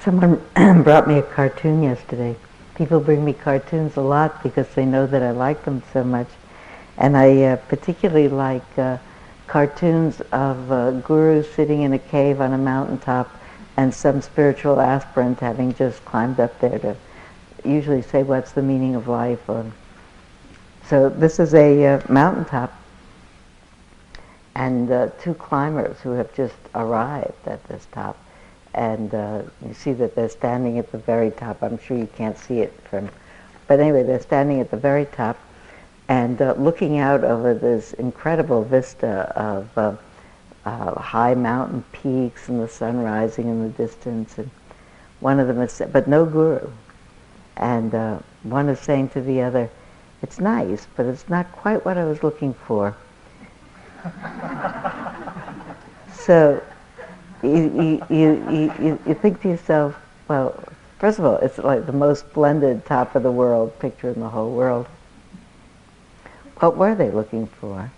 Someone brought me a cartoon yesterday. People bring me cartoons a lot because they know that I like them so much. And I uh, particularly like uh, cartoons of uh, gurus sitting in a cave on a mountaintop and some spiritual aspirant having just climbed up there to usually say what's the meaning of life. Or, so this is a uh, mountaintop and uh, two climbers who have just arrived at this top and uh, you see that they're standing at the very top. I'm sure you can't see it from, but anyway, they're standing at the very top and uh, looking out over this incredible vista of uh, uh, high mountain peaks and the sun rising in the distance. And one of them is, but no guru. And uh, one is saying to the other, "It's nice, but it's not quite what I was looking for." so you, you, you, you think to yourself, well, first of all, it's like the most splendid top of the world picture in the whole world. What were they looking for?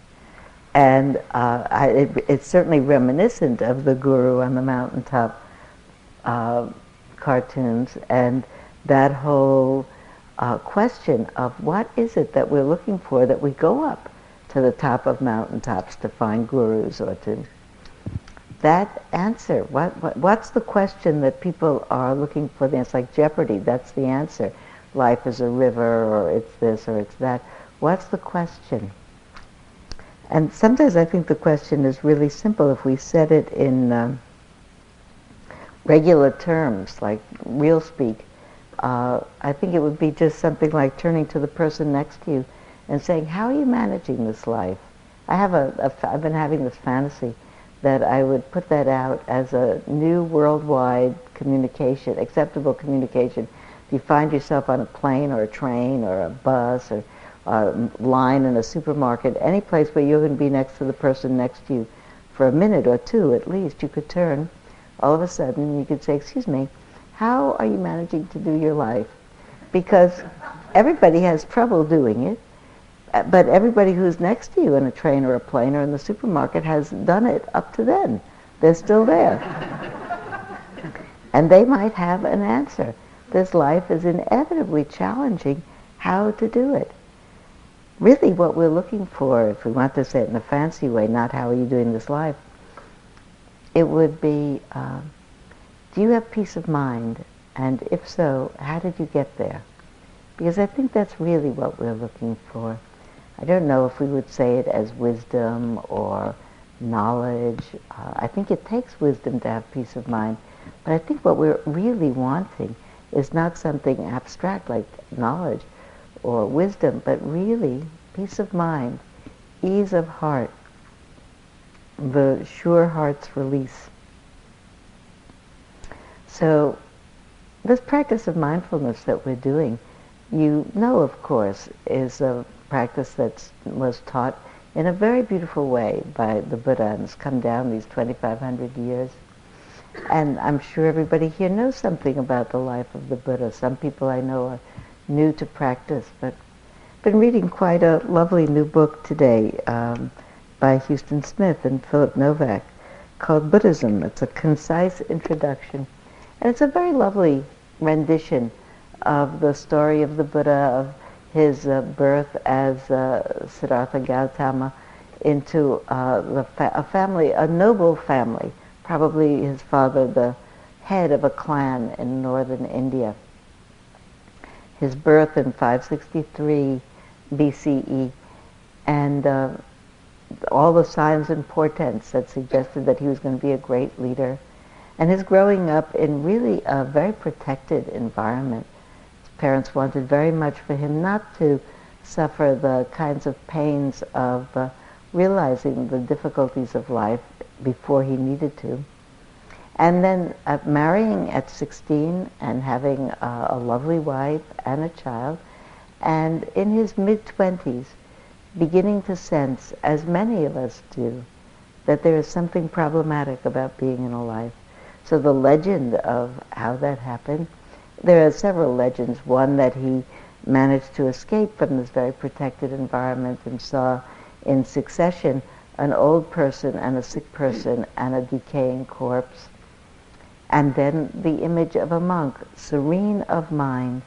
And uh, I, it, it's certainly reminiscent of the Guru on the mountaintop uh, cartoons and that whole uh, question of what is it that we're looking for that we go up to the top of mountaintops to find gurus or to that answer. What, what, what's the question that people are looking for? It's like Jeopardy. That's the answer. Life is a river, or it's this, or it's that. What's the question? And sometimes I think the question is really simple if we set it in uh, regular terms, like real speak. Uh, I think it would be just something like turning to the person next to you and saying, "How are you managing this life?" I have a, a I've been having this fantasy that I would put that out as a new worldwide communication, acceptable communication. If you find yourself on a plane or a train or a bus or a line in a supermarket, any place where you're going to be next to the person next to you for a minute or two at least, you could turn. All of a sudden, you could say, "Excuse me, how are you managing to do your life?" Because everybody has trouble doing it but everybody who's next to you in a train or a plane or in the supermarket has done it up to then. They're still there. and they might have an answer. This life is inevitably challenging how to do it. Really what we're looking for, if we want to say it in a fancy way, not how are you doing this life, it would be, uh, do you have peace of mind? And if so, how did you get there? Because I think that's really what we're looking for. I don't know if we would say it as wisdom or knowledge. Uh, I think it takes wisdom to have peace of mind. But I think what we're really wanting is not something abstract like knowledge or wisdom, but really peace of mind, ease of heart, the sure heart's release. So this practice of mindfulness that we're doing, you know, of course, is a practice that was taught in a very beautiful way by the Buddha and has come down these 2,500 years. And I'm sure everybody here knows something about the life of the Buddha. Some people I know are new to practice, but I've been reading quite a lovely new book today um, by Huston Smith and Philip Novak called Buddhism. It's a concise introduction. And it's a very lovely rendition of the story of the Buddha, of his uh, birth as uh, Siddhartha Gautama into uh, fa- a family, a noble family, probably his father the head of a clan in northern India. His birth in 563 BCE, and uh, all the signs and portents that suggested that he was going to be a great leader, and his growing up in really a very protected environment parents wanted very much for him not to suffer the kinds of pains of uh, realizing the difficulties of life before he needed to. And then uh, marrying at 16 and having uh, a lovely wife and a child, and in his mid-20s, beginning to sense, as many of us do, that there is something problematic about being in a life. So the legend of how that happened there are several legends. One that he managed to escape from this very protected environment and saw in succession an old person and a sick person and a decaying corpse. And then the image of a monk, serene of mind,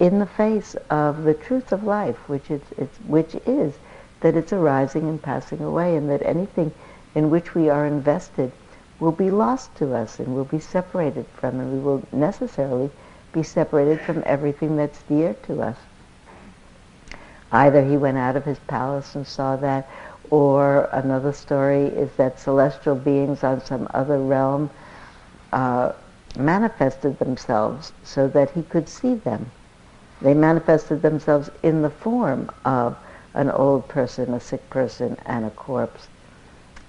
in the face of the truth of life, which is, which is that it's arising and passing away, and that anything in which we are invested will be lost to us and will be separated from, and we will necessarily be separated from everything that's dear to us. Either he went out of his palace and saw that, or another story is that celestial beings on some other realm uh, manifested themselves so that he could see them. They manifested themselves in the form of an old person, a sick person, and a corpse,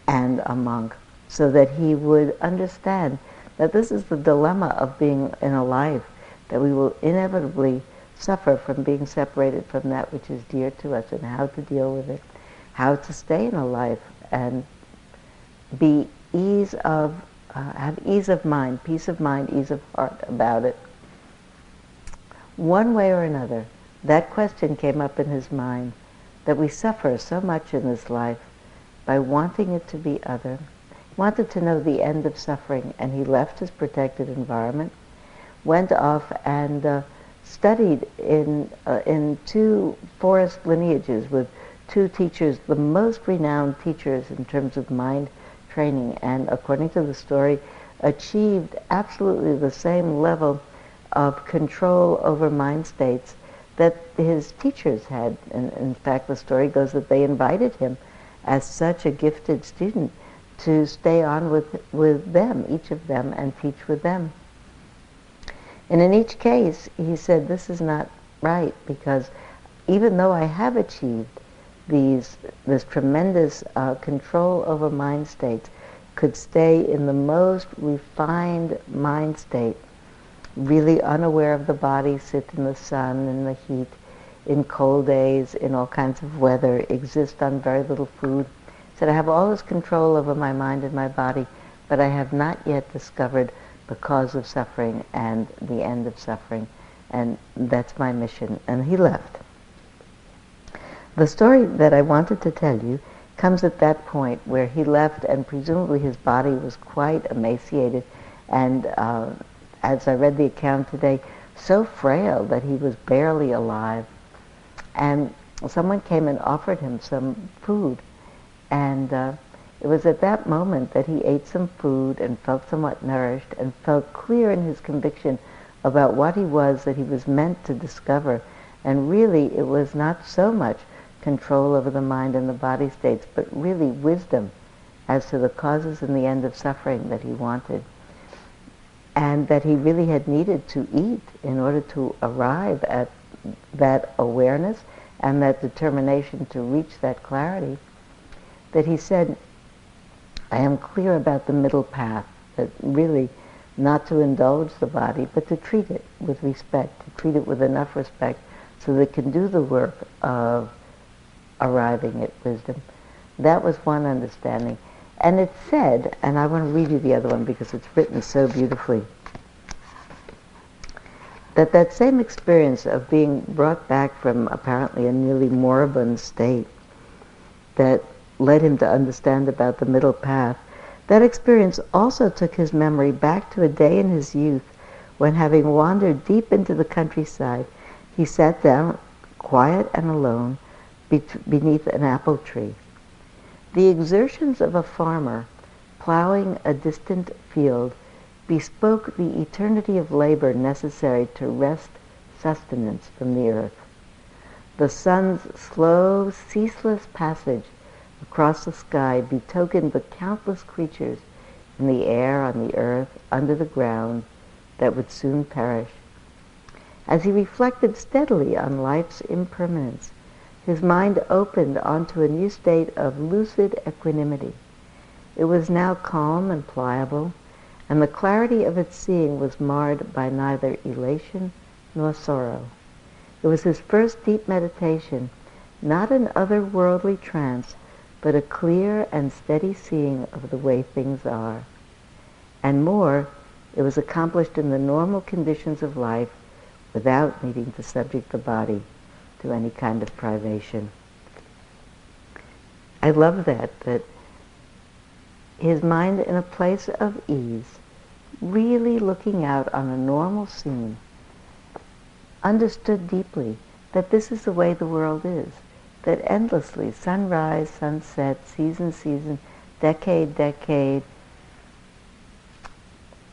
and a monk, so that he would understand that this is the dilemma of being in a life, that we will inevitably suffer from being separated from that which is dear to us and how to deal with it, how to stay in a life and be ease of, uh, have ease of mind, peace of mind, ease of heart about it. One way or another, that question came up in his mind that we suffer so much in this life by wanting it to be other. He wanted to know the end of suffering and he left his protected environment, went off and uh, studied in, uh, in two forest lineages with two teachers, the most renowned teachers in terms of mind training, and according to the story, achieved absolutely the same level of control over mind states that his teachers had. And in fact, the story goes that they invited him as such a gifted student to stay on with, with them, each of them, and teach with them. And in each case, he said, this is not right because even though I have achieved these, this tremendous uh, control over mind states, could stay in the most refined mind state, really unaware of the body, sit in the sun, in the heat, in cold days, in all kinds of weather, exist on very little food. Said, I have all this control over my mind and my body, but I have not yet discovered the cause of suffering and the end of suffering. And that's my mission. And he left. The story that I wanted to tell you comes at that point where he left and presumably his body was quite emaciated and, uh, as I read the account today, so frail that he was barely alive. And someone came and offered him some food. And uh, it was at that moment that he ate some food and felt somewhat nourished and felt clear in his conviction about what he was that he was meant to discover. And really, it was not so much control over the mind and the body states, but really wisdom as to the causes and the end of suffering that he wanted. And that he really had needed to eat in order to arrive at that awareness and that determination to reach that clarity. That he said, I am clear about the middle path, that really not to indulge the body, but to treat it with respect, to treat it with enough respect so that it can do the work of arriving at wisdom. That was one understanding. And it said, and I want to read you the other one because it's written so beautifully, that that same experience of being brought back from apparently a nearly moribund state that led him to understand about the middle path, that experience also took his memory back to a day in his youth when, having wandered deep into the countryside, he sat down, quiet and alone, beneath an apple tree. The exertions of a farmer plowing a distant field bespoke the eternity of labor necessary to wrest sustenance from the earth. The sun's slow, ceaseless passage across the sky betokened the countless creatures in the air, on the earth, under the ground, that would soon perish. As he reflected steadily on life's impermanence, his mind opened onto a new state of lucid equanimity. It was now calm and pliable, and the clarity of its seeing was marred by neither elation nor sorrow. It was his first deep meditation, not an otherworldly trance, but a clear and steady seeing of the way things are. And more, it was accomplished in the normal conditions of life without needing to subject the body to any kind of privation. I love that, that his mind in a place of ease, really looking out on a normal scene, understood deeply that this is the way the world is, that endlessly, sunrise, sunset, season, season, decade, decade,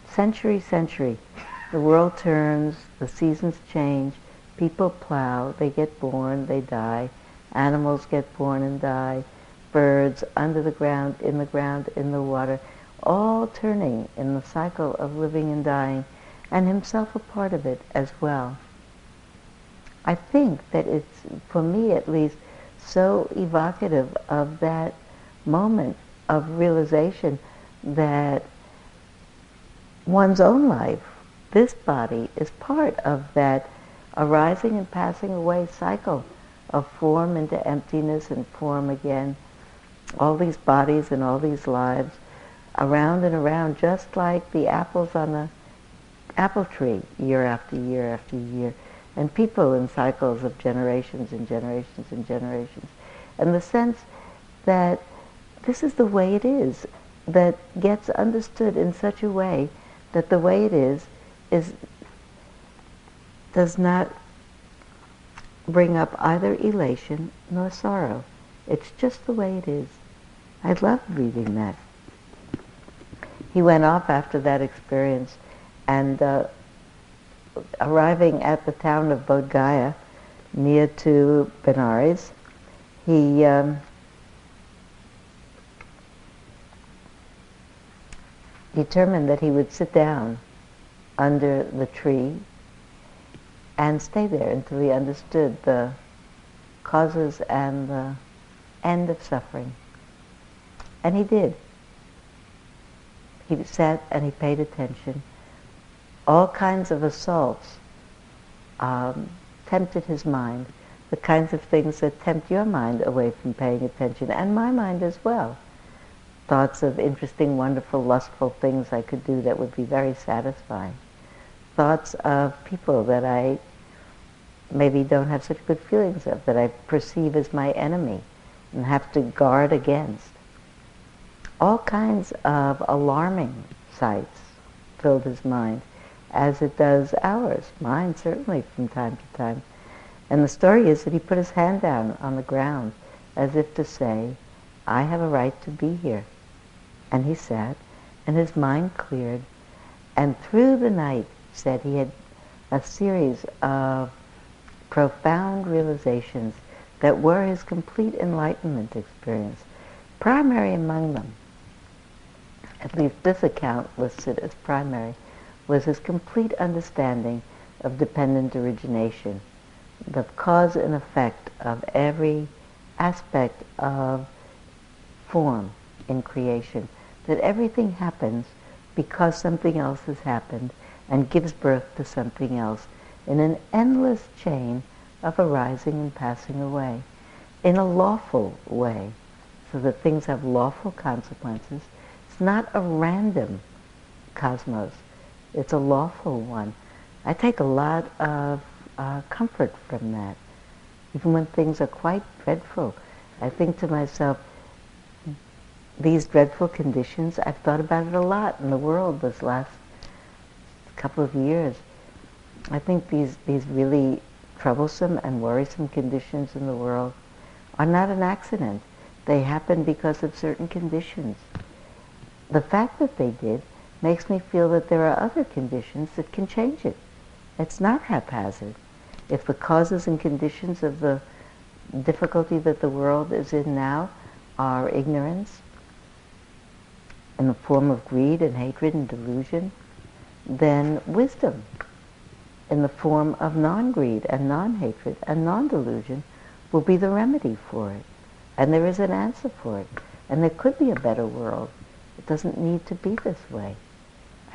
century, century, the world turns, the seasons change, people plow, they get born, they die, animals get born and die, birds under the ground, in the ground, in the water, all turning in the cycle of living and dying, and himself a part of it as well. I think that it's, for me at least, so evocative of that moment of realization that one's own life, this body, is part of that arising and passing away cycle of form into emptiness and form again. All these bodies and all these lives around and around, just like the apples on the apple tree, year after year after year, and people in cycles of generations and generations and generations. And the sense that this is the way it is, that gets understood in such a way that the way it is is does not bring up either elation nor sorrow. It's just the way it is. I loved reading that. He went off after that experience and uh, arriving at the town of Bodh Gaya, near to Benares, he um, determined that he would sit down under the tree and stay there until he understood the causes and the end of suffering. And he did. He sat and he paid attention. All kinds of assaults um, tempted his mind, the kinds of things that tempt your mind away from paying attention, and my mind as well. Thoughts of interesting, wonderful, lustful things I could do that would be very satisfying thoughts of people that I maybe don't have such good feelings of, that I perceive as my enemy and have to guard against. All kinds of alarming sights filled his mind, as it does ours, mine certainly from time to time. And the story is that he put his hand down on the ground as if to say, I have a right to be here. And he sat, and his mind cleared, and through the night said he had a series of profound realizations that were his complete enlightenment experience. Primary among them, at least this account listed as primary, was his complete understanding of dependent origination, the cause and effect of every aspect of form in creation, that everything happens because something else has happened and gives birth to something else in an endless chain of arising and passing away in a lawful way so that things have lawful consequences. It's not a random cosmos. It's a lawful one. I take a lot of uh, comfort from that. Even when things are quite dreadful, I think to myself, these dreadful conditions, I've thought about it a lot in the world this last couple of years. I think these, these really troublesome and worrisome conditions in the world are not an accident. They happen because of certain conditions. The fact that they did makes me feel that there are other conditions that can change it. It's not haphazard. If the causes and conditions of the difficulty that the world is in now are ignorance in the form of greed and hatred and delusion, then wisdom in the form of non-greed and non-hatred and non-delusion will be the remedy for it. And there is an answer for it. And there could be a better world. It doesn't need to be this way.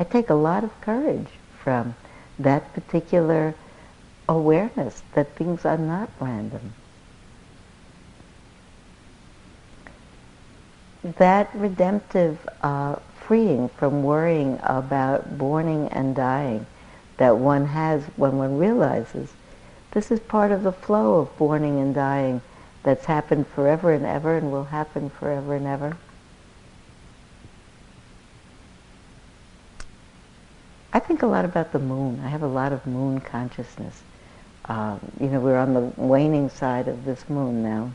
I take a lot of courage from that particular awareness that things are not random. That redemptive uh, freeing from worrying about borning and dying that one has when one realizes this is part of the flow of borning and dying that's happened forever and ever and will happen forever and ever. I think a lot about the moon. I have a lot of moon consciousness. Um, you know, we're on the waning side of this moon now.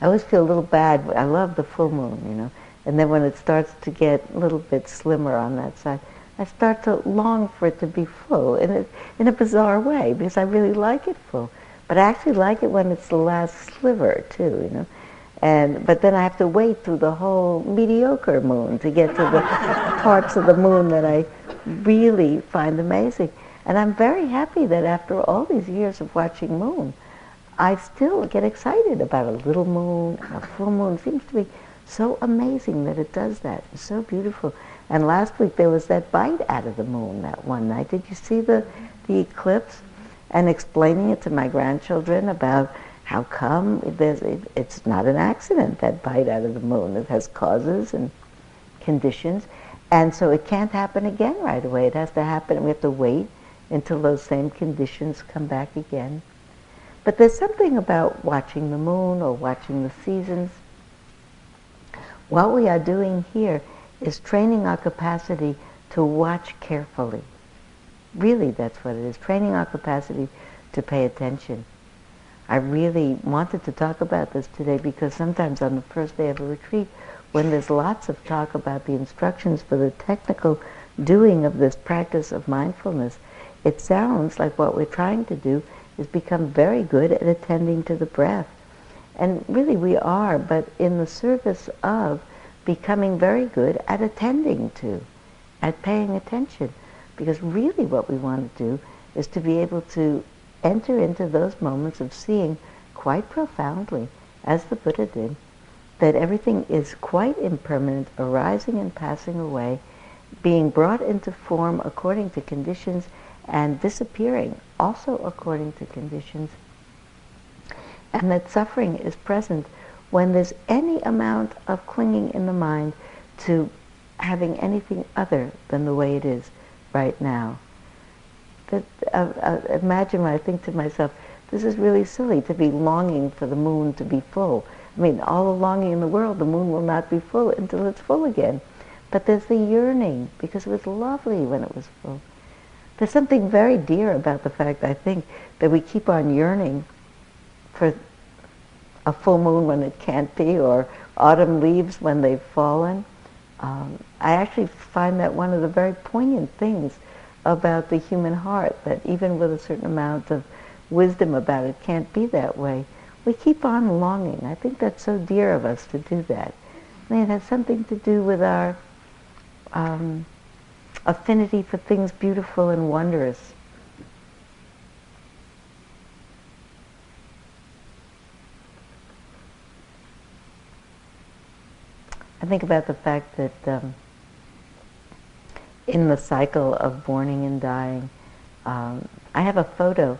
I always feel a little bad. I love the full moon, you know. And then when it starts to get a little bit slimmer on that side, I start to long for it to be full in a, in a bizarre way because I really like it full. But I actually like it when it's the last sliver too, you know. And but then I have to wait through the whole mediocre moon to get to the parts of the moon that I really find amazing. And I'm very happy that after all these years of watching moon, I still get excited about a little moon, a full moon. It seems to be so amazing that it does that. It's so beautiful. And last week there was that bite out of the moon that one night. Did you see the, the eclipse? And explaining it to my grandchildren about how come it, it's not an accident, that bite out of the moon. It has causes and conditions. And so it can't happen again right away. It has to happen, and we have to wait until those same conditions come back again. But there's something about watching the moon or watching the seasons. What we are doing here is training our capacity to watch carefully. Really, that's what it is, training our capacity to pay attention. I really wanted to talk about this today because sometimes on the first day of a retreat, when there's lots of talk about the instructions for the technical doing of this practice of mindfulness, it sounds like what we're trying to do is become very good at attending to the breath. And really we are, but in the service of becoming very good at attending to, at paying attention. Because really what we want to do is to be able to enter into those moments of seeing quite profoundly, as the Buddha did, that everything is quite impermanent, arising and passing away, being brought into form according to conditions and disappearing also according to conditions, and that suffering is present when there's any amount of clinging in the mind to having anything other than the way it is right now. That, uh, uh, imagine when I think to myself, this is really silly to be longing for the moon to be full. I mean, all the longing in the world, the moon will not be full until it's full again. But there's the yearning, because it was lovely when it was full. There's something very dear about the fact, I think, that we keep on yearning for a full moon when it can't be, or autumn leaves when they've fallen. Um, I actually find that one of the very poignant things about the human heart, that even with a certain amount of wisdom about it, can't be that way. We keep on longing. I think that's so dear of us to do that. Mean, it has something to do with our um, affinity for things beautiful and wondrous. I think about the fact that um, in the cycle of borning and dying, um, I have a photo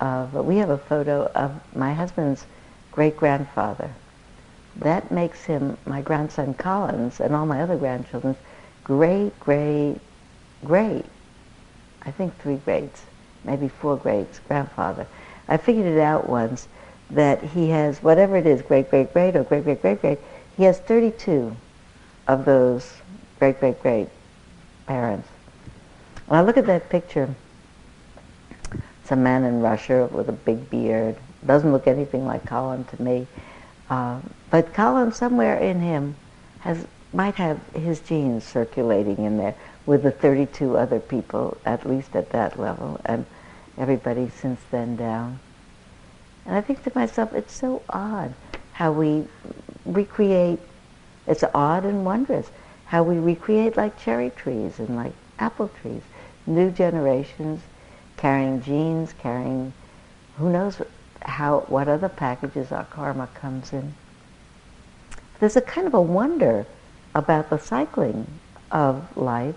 of, we have a photo of my husband's great grandfather. That makes him, my grandson Colin's, and all my other grandchildren's great great great, I think three grades, maybe four grades, grandfather. I figured it out once that he has, whatever it is, great great great or great great great great, he has 32 of those great, great, great parents. When I look at that picture, it's a man in Russia with a big beard. Doesn't look anything like Colin to me. Uh, but Colin, somewhere in him, has might have his genes circulating in there with the 32 other people, at least at that level, and everybody since then down. And I think to myself, it's so odd how we recreate it's odd and wondrous how we recreate like cherry trees and like apple trees, new generations carrying genes, carrying who knows how what other packages our karma comes in. There's a kind of a wonder about the cycling of life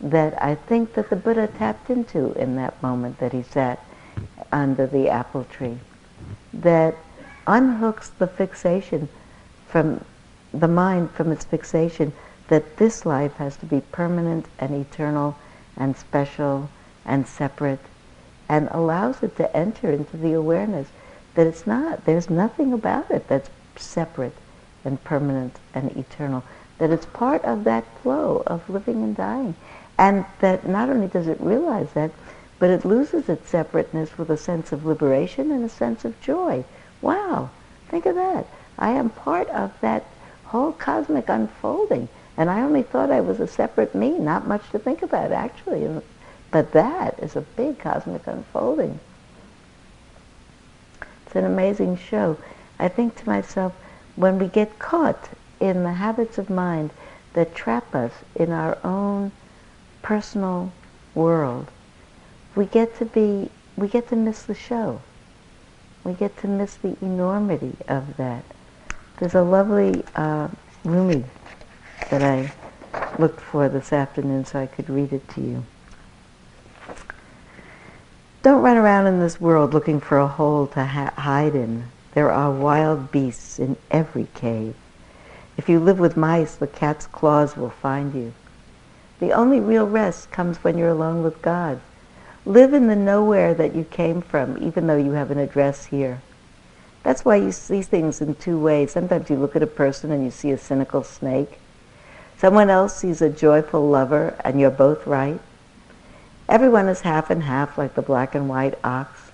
that I think that the Buddha tapped into in that moment that he sat under the apple tree, that unhooks the fixation from the mind from its fixation that this life has to be permanent and eternal and special and separate and allows it to enter into the awareness that it's not. There's nothing about it that's separate and permanent and eternal. That it's part of that flow of living and dying. And that not only does it realize that, but it loses its separateness with a sense of liberation and a sense of joy. Wow, think of that. I am part of that whole cosmic unfolding. And I only thought I was a separate me, not much to think about actually. But that is a big cosmic unfolding. It's an amazing show. I think to myself, when we get caught in the habits of mind that trap us in our own personal world, we get to be, we get to miss the show. We get to miss the enormity of that. There's a lovely uh, Rumi that I looked for this afternoon so I could read it to you. Don't run around in this world looking for a hole to ha- hide in. There are wild beasts in every cave. If you live with mice, the cat's claws will find you. The only real rest comes when you're alone with God. Live in the nowhere that you came from, even though you have an address here. That's why you see things in two ways. Sometimes you look at a person and you see a cynical snake. Someone else sees a joyful lover and you're both right. Everyone is half and half like the black and white ox.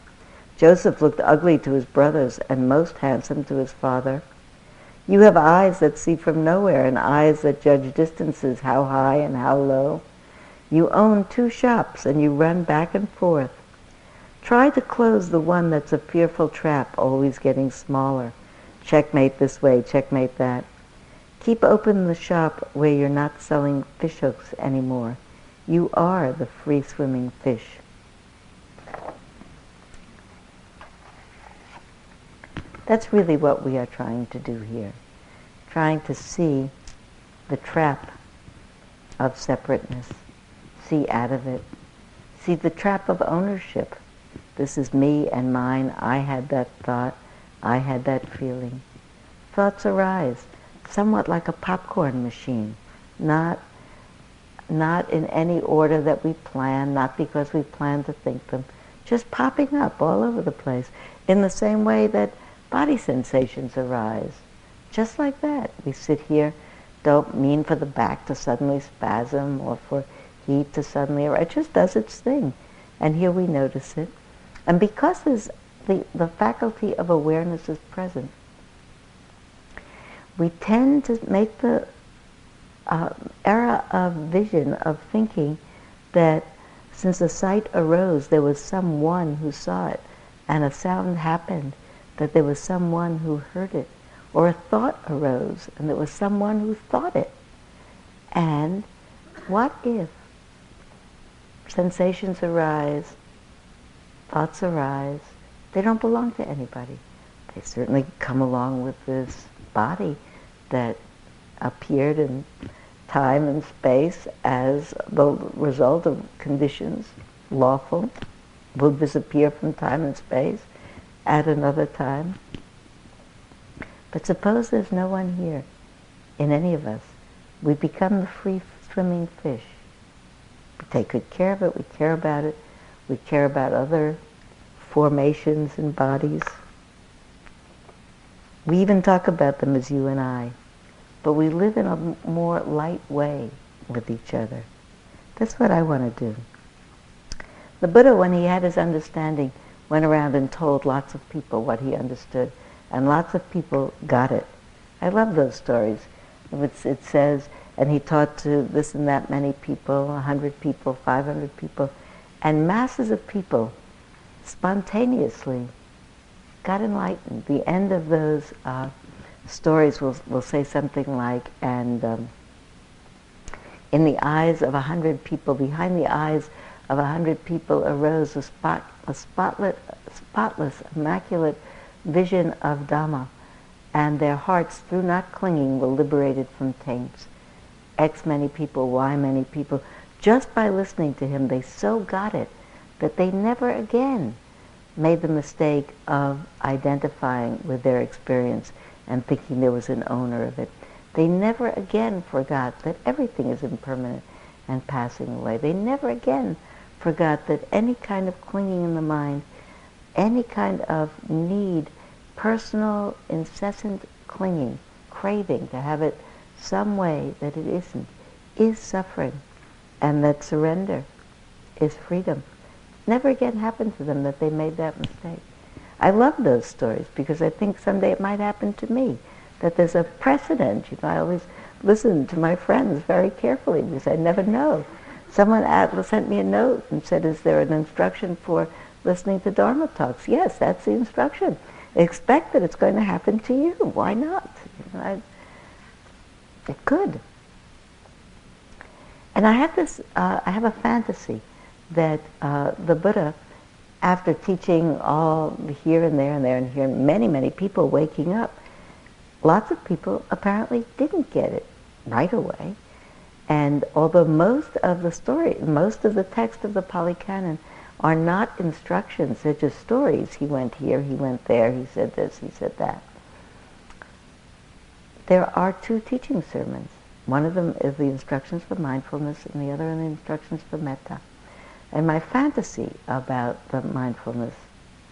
Joseph looked ugly to his brothers and most handsome to his father. You have eyes that see from nowhere and eyes that judge distances, how high and how low. You own two shops and you run back and forth. Try to close the one that's a fearful trap, always getting smaller. Checkmate this way, checkmate that. Keep open the shop where you're not selling fish hooks anymore. You are the free swimming fish. That's really what we are trying to do here. Trying to see the trap of separateness, see out of it, see the trap of ownership. This is me and mine. I had that thought. I had that feeling. Thoughts arise somewhat like a popcorn machine, not not in any order that we plan, not because we plan to think them, just popping up all over the place in the same way that body sensations arise. Just like that. We sit here, don't mean for the back to suddenly spasm or for heat to suddenly arise. It just does its thing. And here we notice it. And because the, the faculty of awareness is present, we tend to make the uh, era of vision, of thinking, that since the sight arose, there was someone who saw it, and a sound happened, that there was someone who heard it, or a thought arose, and there was someone who thought it. And what if sensations arise, thoughts arise, they don't belong to anybody. They certainly come along with this body that appeared in time and space as the result of conditions lawful will disappear from time and space at another time. But suppose there's no one here in any of us. We become the free swimming fish. We take good care of it, we care about it, we care about other formations and bodies. We even talk about them as you and I, but we live in a more light way with each other. That's what I want to do. The Buddha, when he had his understanding, went around and told lots of people what he understood, and lots of people got it. I love those stories. it says, and he taught to this and that many people, 100 people, 500 people, and masses of people spontaneously got enlightened. The end of those uh, stories will, will say something like, and um, in the eyes of a hundred people, behind the eyes of a hundred people arose a, spot, a spotless, spotless, immaculate vision of Dhamma, and their hearts, through not clinging, were liberated from taints. X many people, Y many people, just by listening to him, they so got it that they never again made the mistake of identifying with their experience and thinking there was an owner of it. They never again forgot that everything is impermanent and passing away. They never again forgot that any kind of clinging in the mind, any kind of need, personal, incessant clinging, craving to have it some way that it isn't, is suffering. And that surrender is freedom. Never again happened to them that they made that mistake. I love those stories because I think someday it might happen to me, that there's a precedent. You know, I always listen to my friends very carefully because I never know. Someone sent me a note and said, is there an instruction for listening to Dharma talks? Yes, that's the instruction. Expect that it's going to happen to you. Why not? You know, I, it could. And I have this, uh, I have a fantasy that uh, the Buddha, after teaching all here and there and there and here, many, many people waking up, lots of people apparently didn't get it right away. And although most of the story, most of the text of the Pali Canon are not instructions, they're just stories. He went here, he went there, he said this, he said that. There are two teaching sermons. One of them is the instructions for mindfulness and the other are the instructions for metta. And my fantasy about the mindfulness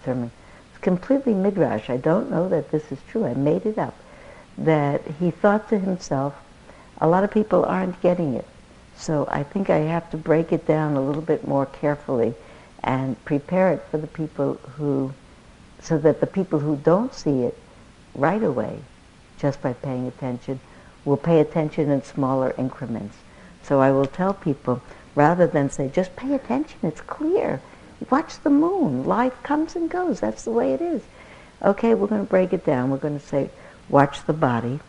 sermon is completely midrash. I don't know that this is true. I made it up. That he thought to himself, a lot of people aren't getting it. So I think I have to break it down a little bit more carefully and prepare it for the people who, so that the people who don't see it right away, just by paying attention, will pay attention in smaller increments. So I will tell people, rather than say, just pay attention, it's clear. Watch the moon. Life comes and goes. That's the way it is. Okay, we're going to break it down. We're going to say, watch the body.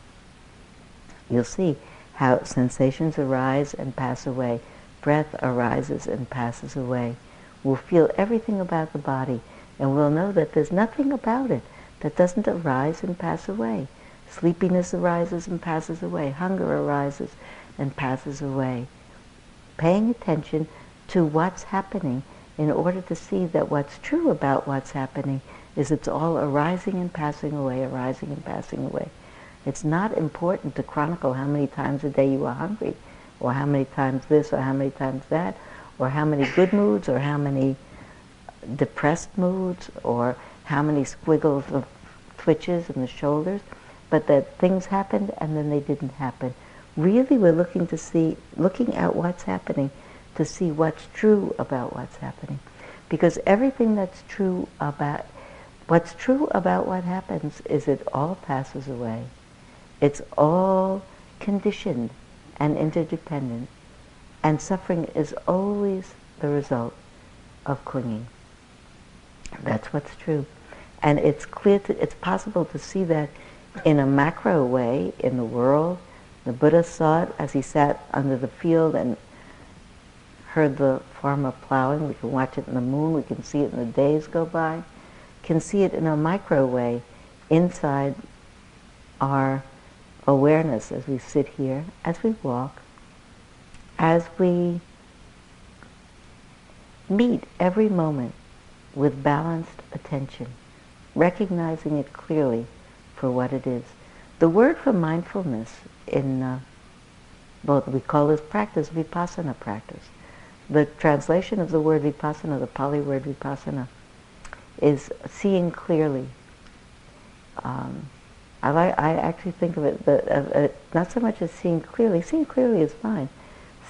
You'll see how sensations arise and pass away. Breath arises and passes away. We'll feel everything about the body and we'll know that there's nothing about it that doesn't arise and pass away. Sleepiness arises and passes away. Hunger arises and passes away. Paying attention to what's happening in order to see that what's true about what's happening is it's all arising and passing away, arising and passing away. It's not important to chronicle how many times a day you are hungry, or how many times this, or how many times that, or how many good moods, or how many depressed moods, or how many squiggles of twitches in the shoulders, but that things happened and then they didn't happen. Really, we're looking to see, looking at what's happening to see what's true about what's happening. Because everything that's true about, what's true about what happens is it all passes away. It's all conditioned and interdependent. And suffering is always the result of clinging. That's what's true. And it's clear, to, it's possible to see that in a macro way in the world. The Buddha saw it as he sat under the field and heard the farmer plowing. We can watch it in the moon. We can see it in the days go by. Can see it in a micro way inside our awareness as we sit here, as we walk, as we meet every moment with balanced attention, recognizing it clearly for what it is. The word for mindfulness in, uh, well, we call this practice vipassana practice. The translation of the word vipassana, the Pali word vipassana, is seeing clearly. Um, I, like, I actually think of it, uh, uh, not so much as seeing clearly. Seeing clearly is fine.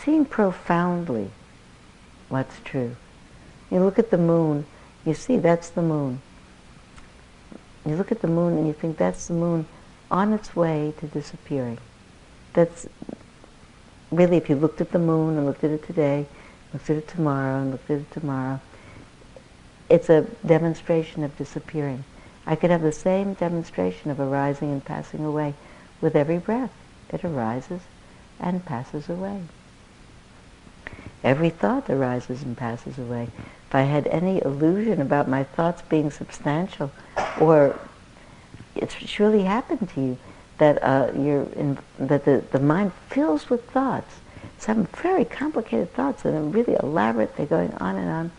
Seeing profoundly what's true. You look at the moon, you see that's the moon. You look at the moon and you think that's the moon on its way to disappearing. That's really, if you looked at the moon and looked at it today, looked at it tomorrow and looked at it tomorrow, it's a demonstration of disappearing. I could have the same demonstration of arising and passing away with every breath. It arises and passes away. Every thought arises and passes away. If I had any illusion about my thoughts being substantial, or it's surely happened to you that uh, you're in, that the, the mind fills with thoughts, some very complicated thoughts that are really elaborate. They're going on and on,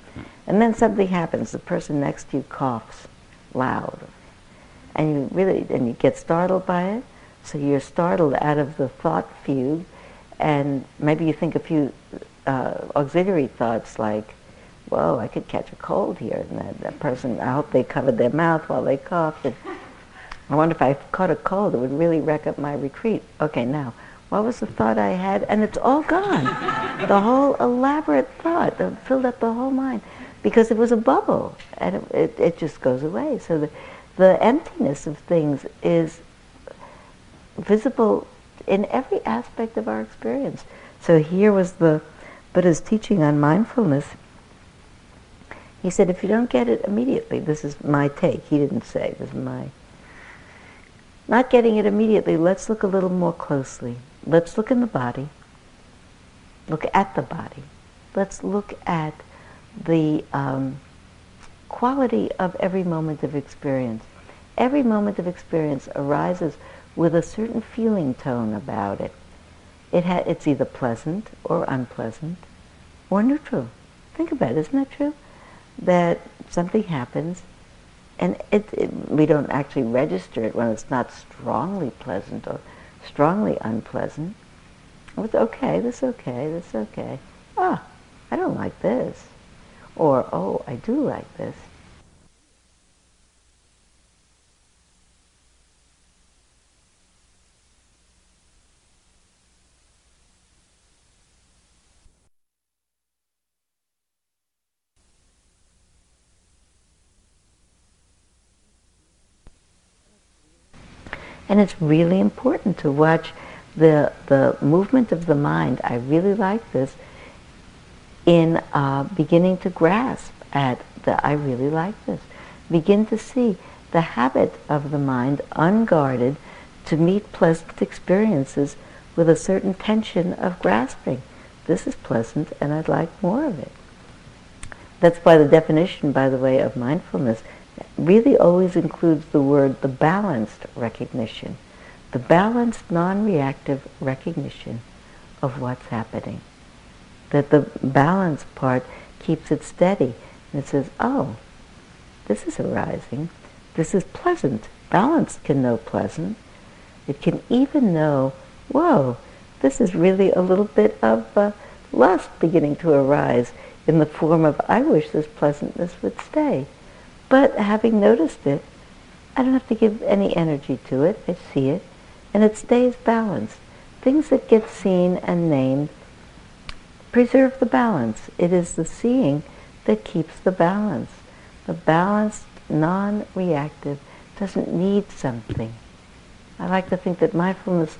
and then something happens. The person next to you coughs loud, and you really and you get startled by it. So you're startled out of the thought fugue, and maybe you think a few uh, auxiliary thoughts like, whoa, I could catch a cold here. And that, that person, I hope they covered their mouth while they coughed. And I wonder if I caught a cold, it would really wreck up my retreat. Okay, now, What was the thought I had? And it's all gone. the whole elaborate thought that filled up the whole mind because it was a bubble and it, it, it just goes away. So the, the emptiness of things is visible in every aspect of our experience. So here was the Buddha's teaching on mindfulness. He said, if you don't get it immediately, this is my take. He didn't say, this is my. Not getting it immediately, let's look a little more closely. Let's look in the body. Look at the body. Let's look at the um, quality of every moment of experience. Every moment of experience arises with a certain feeling tone about it. it ha- it's either pleasant or unpleasant or neutral. Think about it, isn't that true? That something happens and it, it, we don't actually register it when it's not strongly pleasant or strongly unpleasant. It's okay, this okay, this okay. Ah, I don't like this. Or, oh, I do like this. And it's really important to watch the, the movement of the mind. I really like this in uh, beginning to grasp at the I really like this. Begin to see the habit of the mind unguarded to meet pleasant experiences with a certain tension of grasping. This is pleasant and I'd like more of it. That's why the definition, by the way, of mindfulness really always includes the word the balanced recognition, the balanced non-reactive recognition of what's happening. That the balanced part keeps it steady and it says, oh, this is arising, this is pleasant. Balance can know pleasant. It can even know, whoa, this is really a little bit of uh, lust beginning to arise in the form of, I wish this pleasantness would stay. But having noticed it, I don't have to give any energy to it. I see it, and it stays balanced. Things that get seen and named preserve the balance. It is the seeing that keeps the balance. The balanced, non-reactive, doesn't need something. I like to think that mindfulness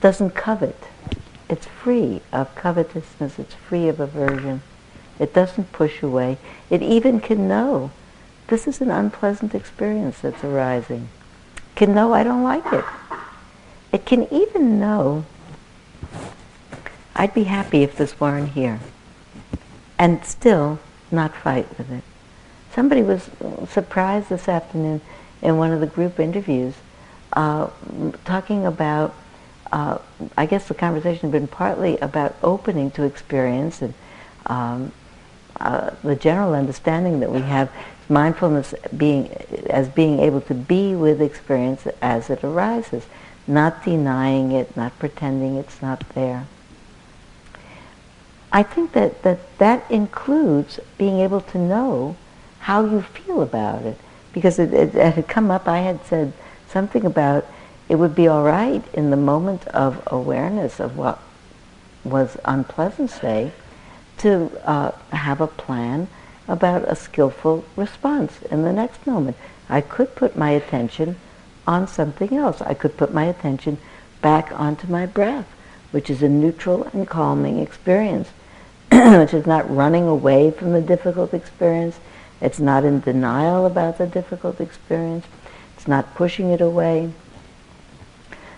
doesn't covet. It's free of covetousness. It's free of aversion. It doesn't push away. It even can know this is an unpleasant experience that's arising. Can know I don't like it. It can even know I'd be happy if this weren't here and still not fight with it. Somebody was surprised this afternoon in one of the group interviews uh, talking about, uh, I guess the conversation had been partly about opening to experience and um, uh, the general understanding that we have mindfulness being as being able to be with experience as it arises, not denying it, not pretending it's not there. I think that that, that includes being able to know how you feel about it. Because it, it, it had come up, I had said something about it would be all right in the moment of awareness of what was unpleasant, say, to uh, have a plan about a skillful response in the next moment. I could put my attention on something else. I could put my attention back onto my breath, which is a neutral and calming experience, which is not running away from the difficult experience. It's not in denial about the difficult experience. It's not pushing it away.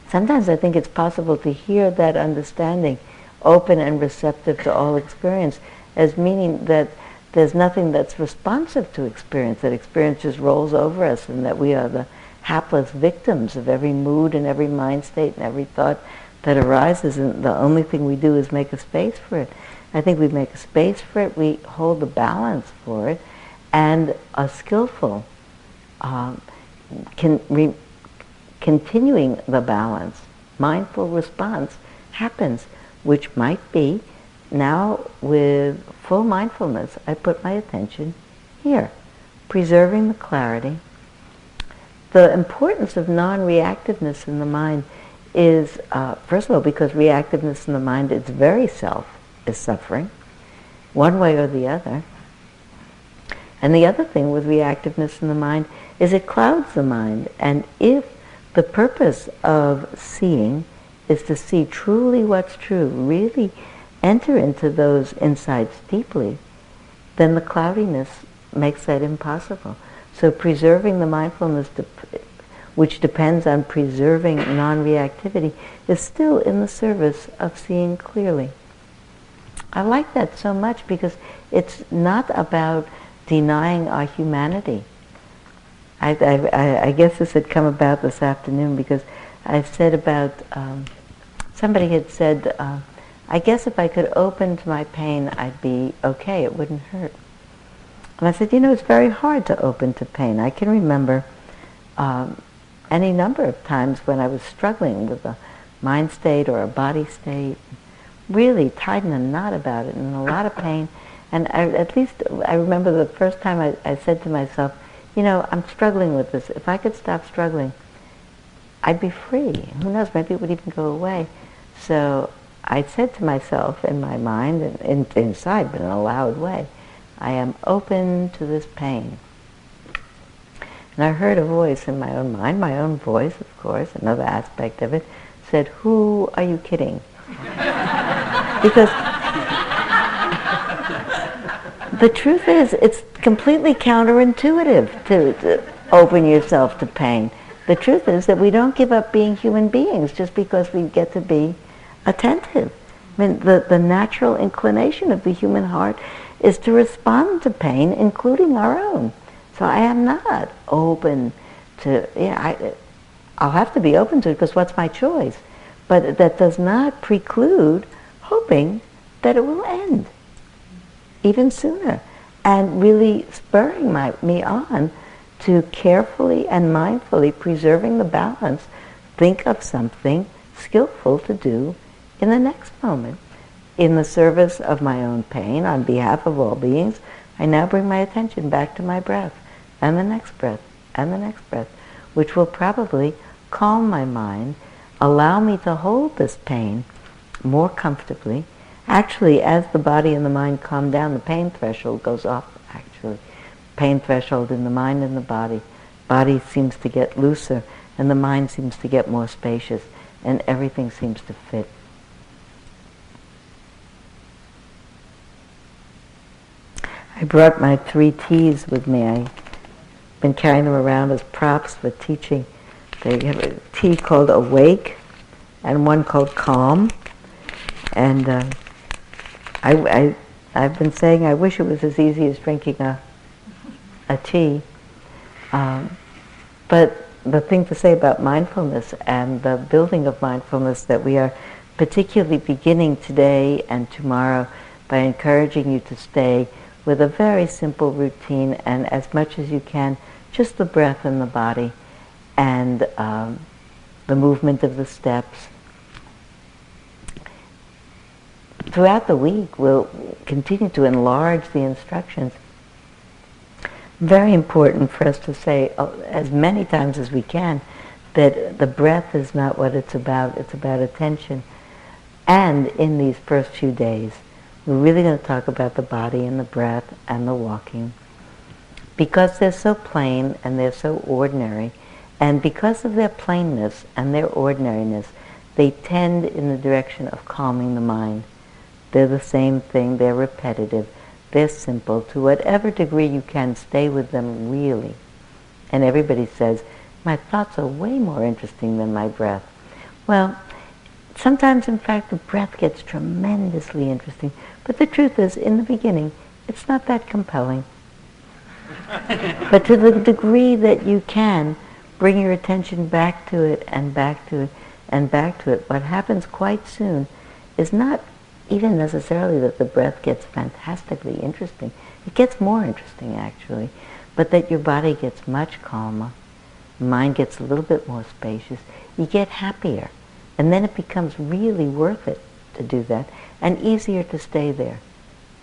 Sometimes I think it's possible to hear that understanding open and receptive to all experience as meaning that there's nothing that's responsive to experience, that experience just rolls over us and that we are the hapless victims of every mood and every mind state and every thought that arises. And the only thing we do is make a space for it. I think we make a space for it, we hold the balance for it, and a skillful um, can re- continuing the balance, mindful response happens, which might be now with full mindfulness, I put my attention here, preserving the clarity. The importance of non-reactiveness in the mind is, uh, first of all, because reactiveness in the mind, its very self, is suffering, one way or the other. And the other thing with reactiveness in the mind is it clouds the mind. And if the purpose of seeing is to see truly what's true, really enter into those insights deeply, then the cloudiness makes that impossible. So preserving the mindfulness, which depends on preserving non-reactivity, is still in the service of seeing clearly. I like that so much because it's not about denying our humanity. I, I, I guess this had come about this afternoon because I said about, um, somebody had said, uh, I guess if I could open to my pain, I'd be okay, it wouldn't hurt. And I said, you know, it's very hard to open to pain. I can remember um, any number of times when I was struggling with a mind state or a body state, really tied in a knot about it and a lot of pain. And I, at least I remember the first time I, I said to myself, you know, I'm struggling with this. If I could stop struggling, I'd be free. Who knows, maybe it would even go away. So I said to myself in my mind and in, inside, but in a loud way, I am open to this pain. And I heard a voice in my own mind, my own voice, of course, another aspect of it, said, who are you kidding? because the truth is, it's completely counterintuitive to, to open yourself to pain. The truth is that we don't give up being human beings just because we get to be attentive. I mean, the, the natural inclination of the human heart is to respond to pain, including our own. So I am not open to, yeah, I, I'll have to be open to it because what's my choice? But that does not preclude hoping that it will end even sooner and really spurring my, me on to carefully and mindfully preserving the balance, think of something skillful to do in the next moment. In the service of my own pain, on behalf of all beings, I now bring my attention back to my breath, and the next breath, and the next breath, which will probably calm my mind, allow me to hold this pain more comfortably. Actually, as the body and the mind calm down, the pain threshold goes up, actually. Pain threshold in the mind and the body. Body seems to get looser, and the mind seems to get more spacious, and everything seems to fit. I brought my three T's with me. I've been carrying them around as props for teaching. They have a T called awake and one called calm. And uh, I, I, I've been saying I wish it was as easy as drinking a, a tea. Um, but the thing to say about mindfulness and the building of mindfulness that we are particularly beginning today and tomorrow by encouraging you to stay with a very simple routine and as much as you can, just the breath and the body and um, the movement of the steps. Throughout the week, we'll continue to enlarge the instructions. Very important for us to say uh, as many times as we can that the breath is not what it's about, it's about attention. And in these first few days, we're really going to talk about the body and the breath and the walking. Because they're so plain and they're so ordinary, and because of their plainness and their ordinariness, they tend in the direction of calming the mind. They're the same thing, they're repetitive, they're simple. To whatever degree you can stay with them really. And everybody says, my thoughts are way more interesting than my breath. Well, sometimes in fact the breath gets tremendously interesting but the truth is, in the beginning, it's not that compelling. but to the degree that you can bring your attention back to it and back to it and back to it, what happens quite soon is not even necessarily that the breath gets fantastically interesting. It gets more interesting, actually, but that your body gets much calmer, mind gets a little bit more spacious, you get happier, and then it becomes really worth it to do that and easier to stay there.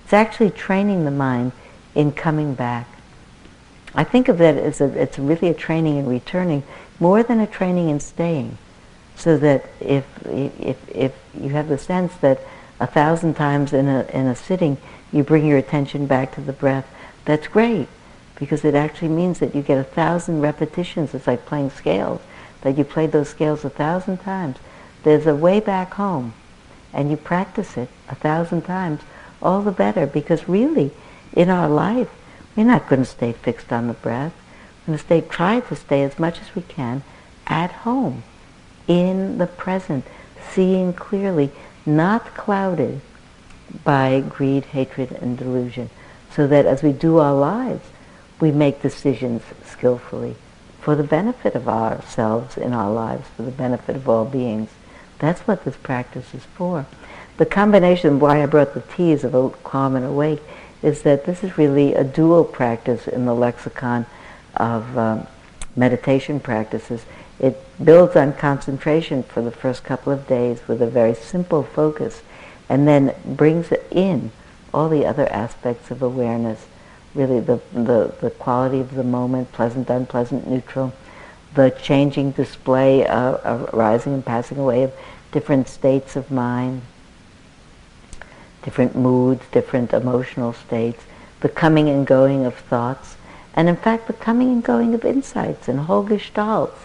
It's actually training the mind in coming back. I think of that as a, it's really a training in returning more than a training in staying. So that if, if, if you have the sense that a thousand times in a, in a sitting you bring your attention back to the breath, that's great because it actually means that you get a thousand repetitions. It's like playing scales, that you played those scales a thousand times. There's a way back home, and you practice it a thousand times, all the better because really, in our life, we're not going to stay fixed on the breath. We're going to stay, try to stay as much as we can at home, in the present, seeing clearly, not clouded by greed, hatred, and delusion. So that as we do our lives, we make decisions skillfully for the benefit of ourselves in our lives, for the benefit of all beings. That's what this practice is for. The combination, why I brought the T's of calm and awake, is that this is really a dual practice in the lexicon of um, meditation practices. It builds on concentration for the first couple of days with a very simple focus and then brings in all the other aspects of awareness, really the, the, the quality of the moment, pleasant, unpleasant, neutral, the changing display uh, of arising and passing away of different states of mind, different moods, different emotional states, the coming and going of thoughts, and in fact the coming and going of insights and whole gestalts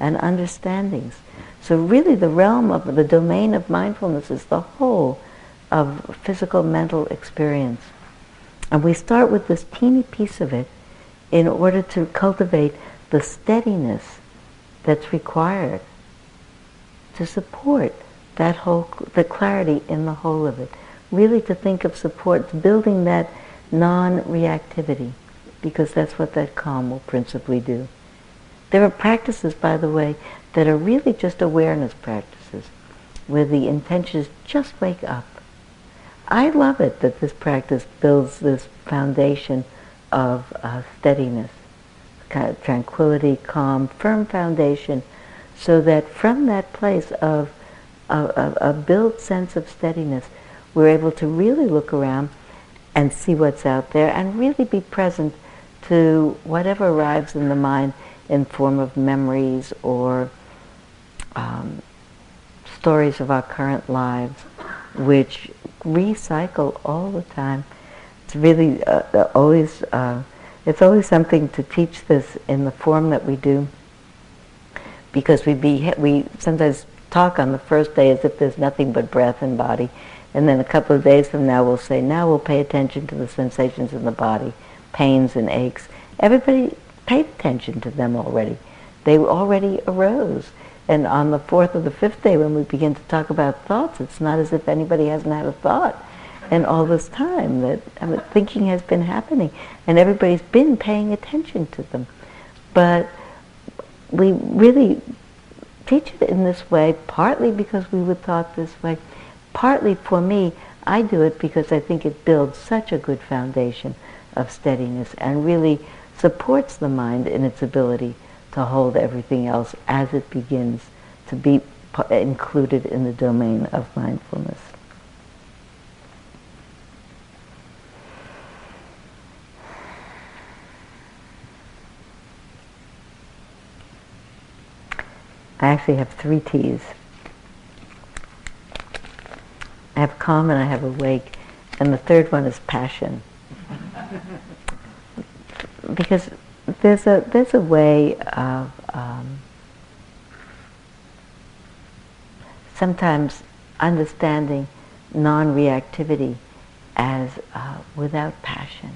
and understandings. So really the realm of the domain of mindfulness is the whole of physical mental experience. And we start with this teeny piece of it in order to cultivate the steadiness that's required to support that whole, the clarity in the whole of it. Really to think of support, building that non-reactivity, because that's what that calm will principally do. There are practices, by the way, that are really just awareness practices, where the intention is just wake up. I love it that this practice builds this foundation of uh, steadiness, kind of tranquility, calm, firm foundation, so that from that place of a, a, a built sense of steadiness, we're able to really look around and see what's out there and really be present to whatever arrives in the mind in form of memories or um, stories of our current lives, which recycle all the time. It's really uh, uh, always, uh, it's always something to teach this in the form that we do, because we be we sometimes talk on the first day as if there's nothing but breath and body, and then a couple of days from now we'll say, now we'll pay attention to the sensations in the body, pains and aches. Everybody paid attention to them already. They already arose. And on the fourth or the fifth day, when we begin to talk about thoughts, it's not as if anybody hasn't had a thought. And all this time that I mean, thinking has been happening, and everybody's been paying attention to them. But we really teach it in this way, partly because we were taught this way, partly for me, I do it because I think it builds such a good foundation of steadiness and really supports the mind in its ability to hold everything else as it begins to be included in the domain of mindfulness. I actually have three T's. I have calm and I have awake, and the third one is passion. because there's a there's a way of um, sometimes understanding non-reactivity as uh, without passion.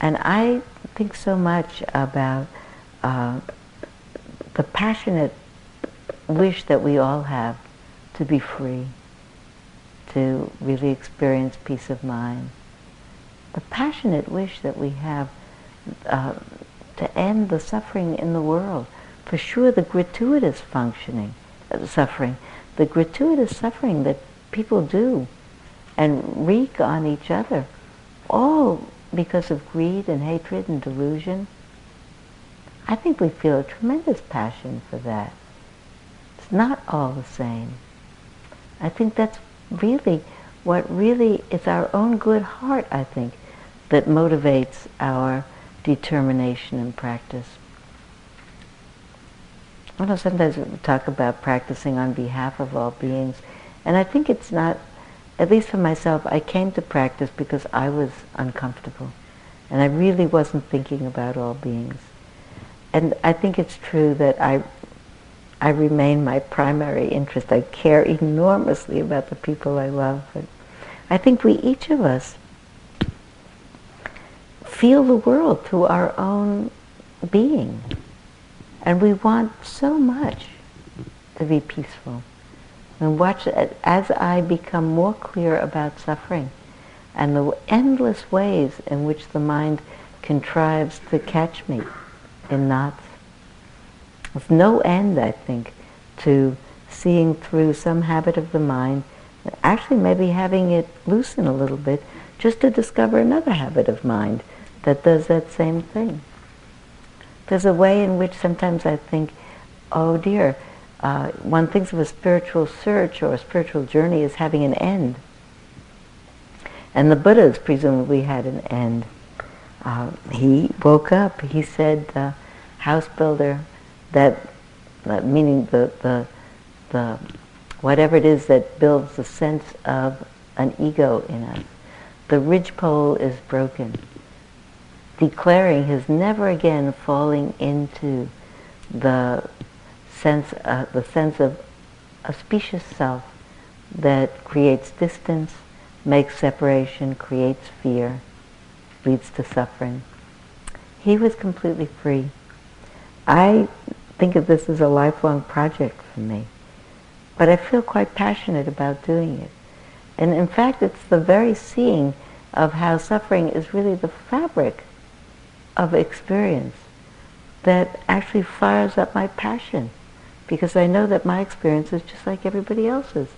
And I think so much about uh, the passionate wish that we all have to be free, to really experience peace of mind the passionate wish that we have uh, to end the suffering in the world. For sure, the gratuitous functioning, uh, suffering, the gratuitous suffering that people do and wreak on each other, all because of greed and hatred and delusion. I think we feel a tremendous passion for that. It's not all the same. I think that's really what really is our own good heart, I think, that motivates our determination and practice. I know sometimes we talk about practicing on behalf of all beings, and I think it's not, at least for myself, I came to practice because I was uncomfortable, and I really wasn't thinking about all beings. And I think it's true that I, I remain my primary interest. I care enormously about the people I love, I think we, each of us, feel the world through our own being. And we want so much to be peaceful. And watch as I become more clear about suffering and the endless ways in which the mind contrives to catch me in knots. There's no end, I think, to seeing through some habit of the mind, actually maybe having it loosen a little bit, just to discover another habit of mind that does that same thing. There's a way in which sometimes I think, oh dear, uh, one thinks of a spiritual search or a spiritual journey as having an end. And the Buddha's presumably had an end. Uh, he woke up, he said, the house builder, that, that meaning the, the, the, whatever it is that builds the sense of an ego in us. The ridgepole is broken declaring his never again falling into the sense, uh, the sense of a specious self that creates distance, makes separation, creates fear, leads to suffering. He was completely free. I think of this as a lifelong project for me, but I feel quite passionate about doing it. And in fact, it's the very seeing of how suffering is really the fabric of experience that actually fires up my passion because I know that my experience is just like everybody else's.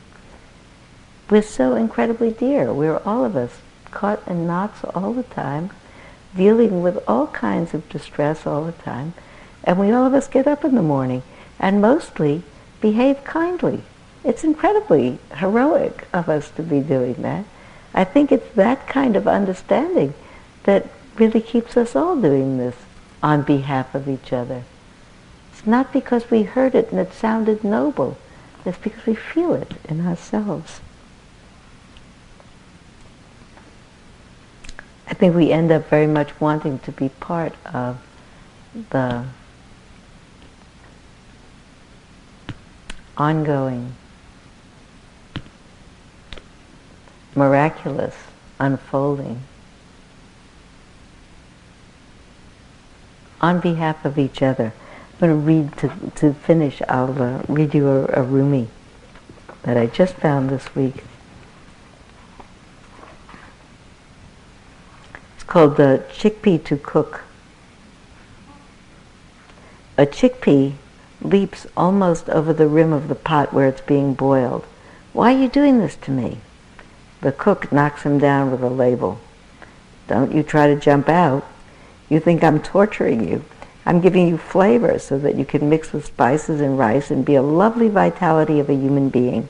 We're so incredibly dear. We're all of us caught in knots all the time, dealing with all kinds of distress all the time, and we all of us get up in the morning and mostly behave kindly. It's incredibly heroic of us to be doing that. I think it's that kind of understanding that really keeps us all doing this on behalf of each other. It's not because we heard it and it sounded noble. It's because we feel it in ourselves. I think we end up very much wanting to be part of the ongoing, miraculous unfolding on behalf of each other. I'm going to read, to, to finish, I'll uh, read you a, a Rumi that I just found this week. Called the Chickpea to Cook. A chickpea leaps almost over the rim of the pot where it's being boiled. Why are you doing this to me? The cook knocks him down with a label. Don't you try to jump out. You think I'm torturing you. I'm giving you flavor so that you can mix with spices and rice and be a lovely vitality of a human being.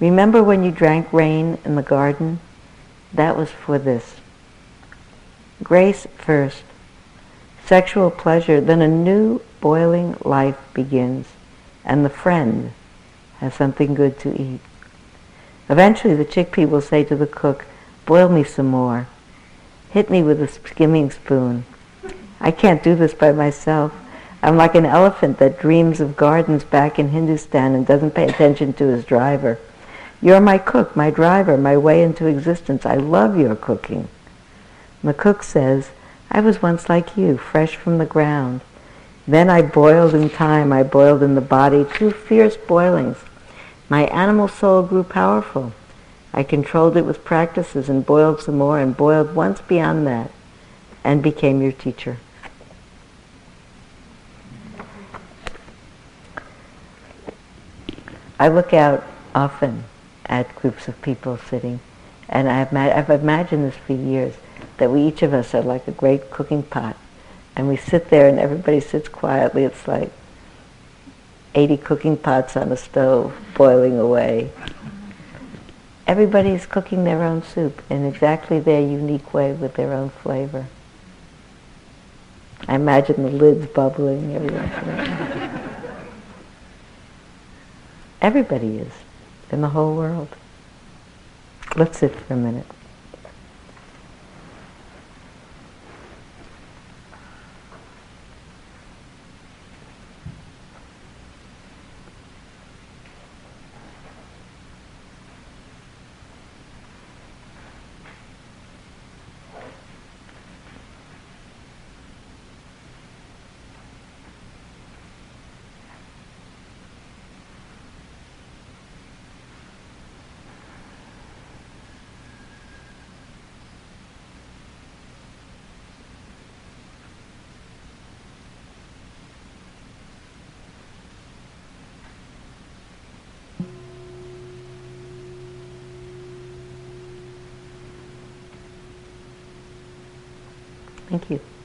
Remember when you drank rain in the garden? That was for this. Grace first, sexual pleasure, then a new boiling life begins, and the friend has something good to eat. Eventually the chickpea will say to the cook, boil me some more hit me with a skimming spoon. I can't do this by myself. I'm like an elephant that dreams of gardens back in Hindustan and doesn't pay attention to his driver. You're my cook, my driver, my way into existence. I love your cooking. And the cook says, I was once like you, fresh from the ground. Then I boiled in time, I boiled in the body, two fierce boilings. My animal soul grew powerful. I controlled it with practices and boiled some more and boiled once beyond that and became your teacher. I look out often at groups of people sitting, and I've, I've imagined this for years, that we each of us are like a great cooking pot, and we sit there and everybody sits quietly. It's like 80 cooking pots on a stove boiling away everybody's cooking their own soup in exactly their unique way with their own flavor. I imagine the lids bubbling. Everybody is in the whole world. Let's sit for a minute. Thank you.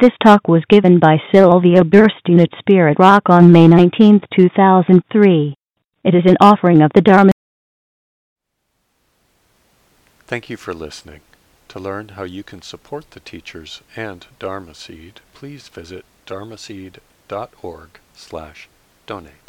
This talk was given by Sylvia Boorstein at Spirit Rock on May 19, 2003. It is an offering of the Dharma. Thank you for listening. To learn how you can support the teachers and Dharma Seed, please visit dharmaseed.org slash donate.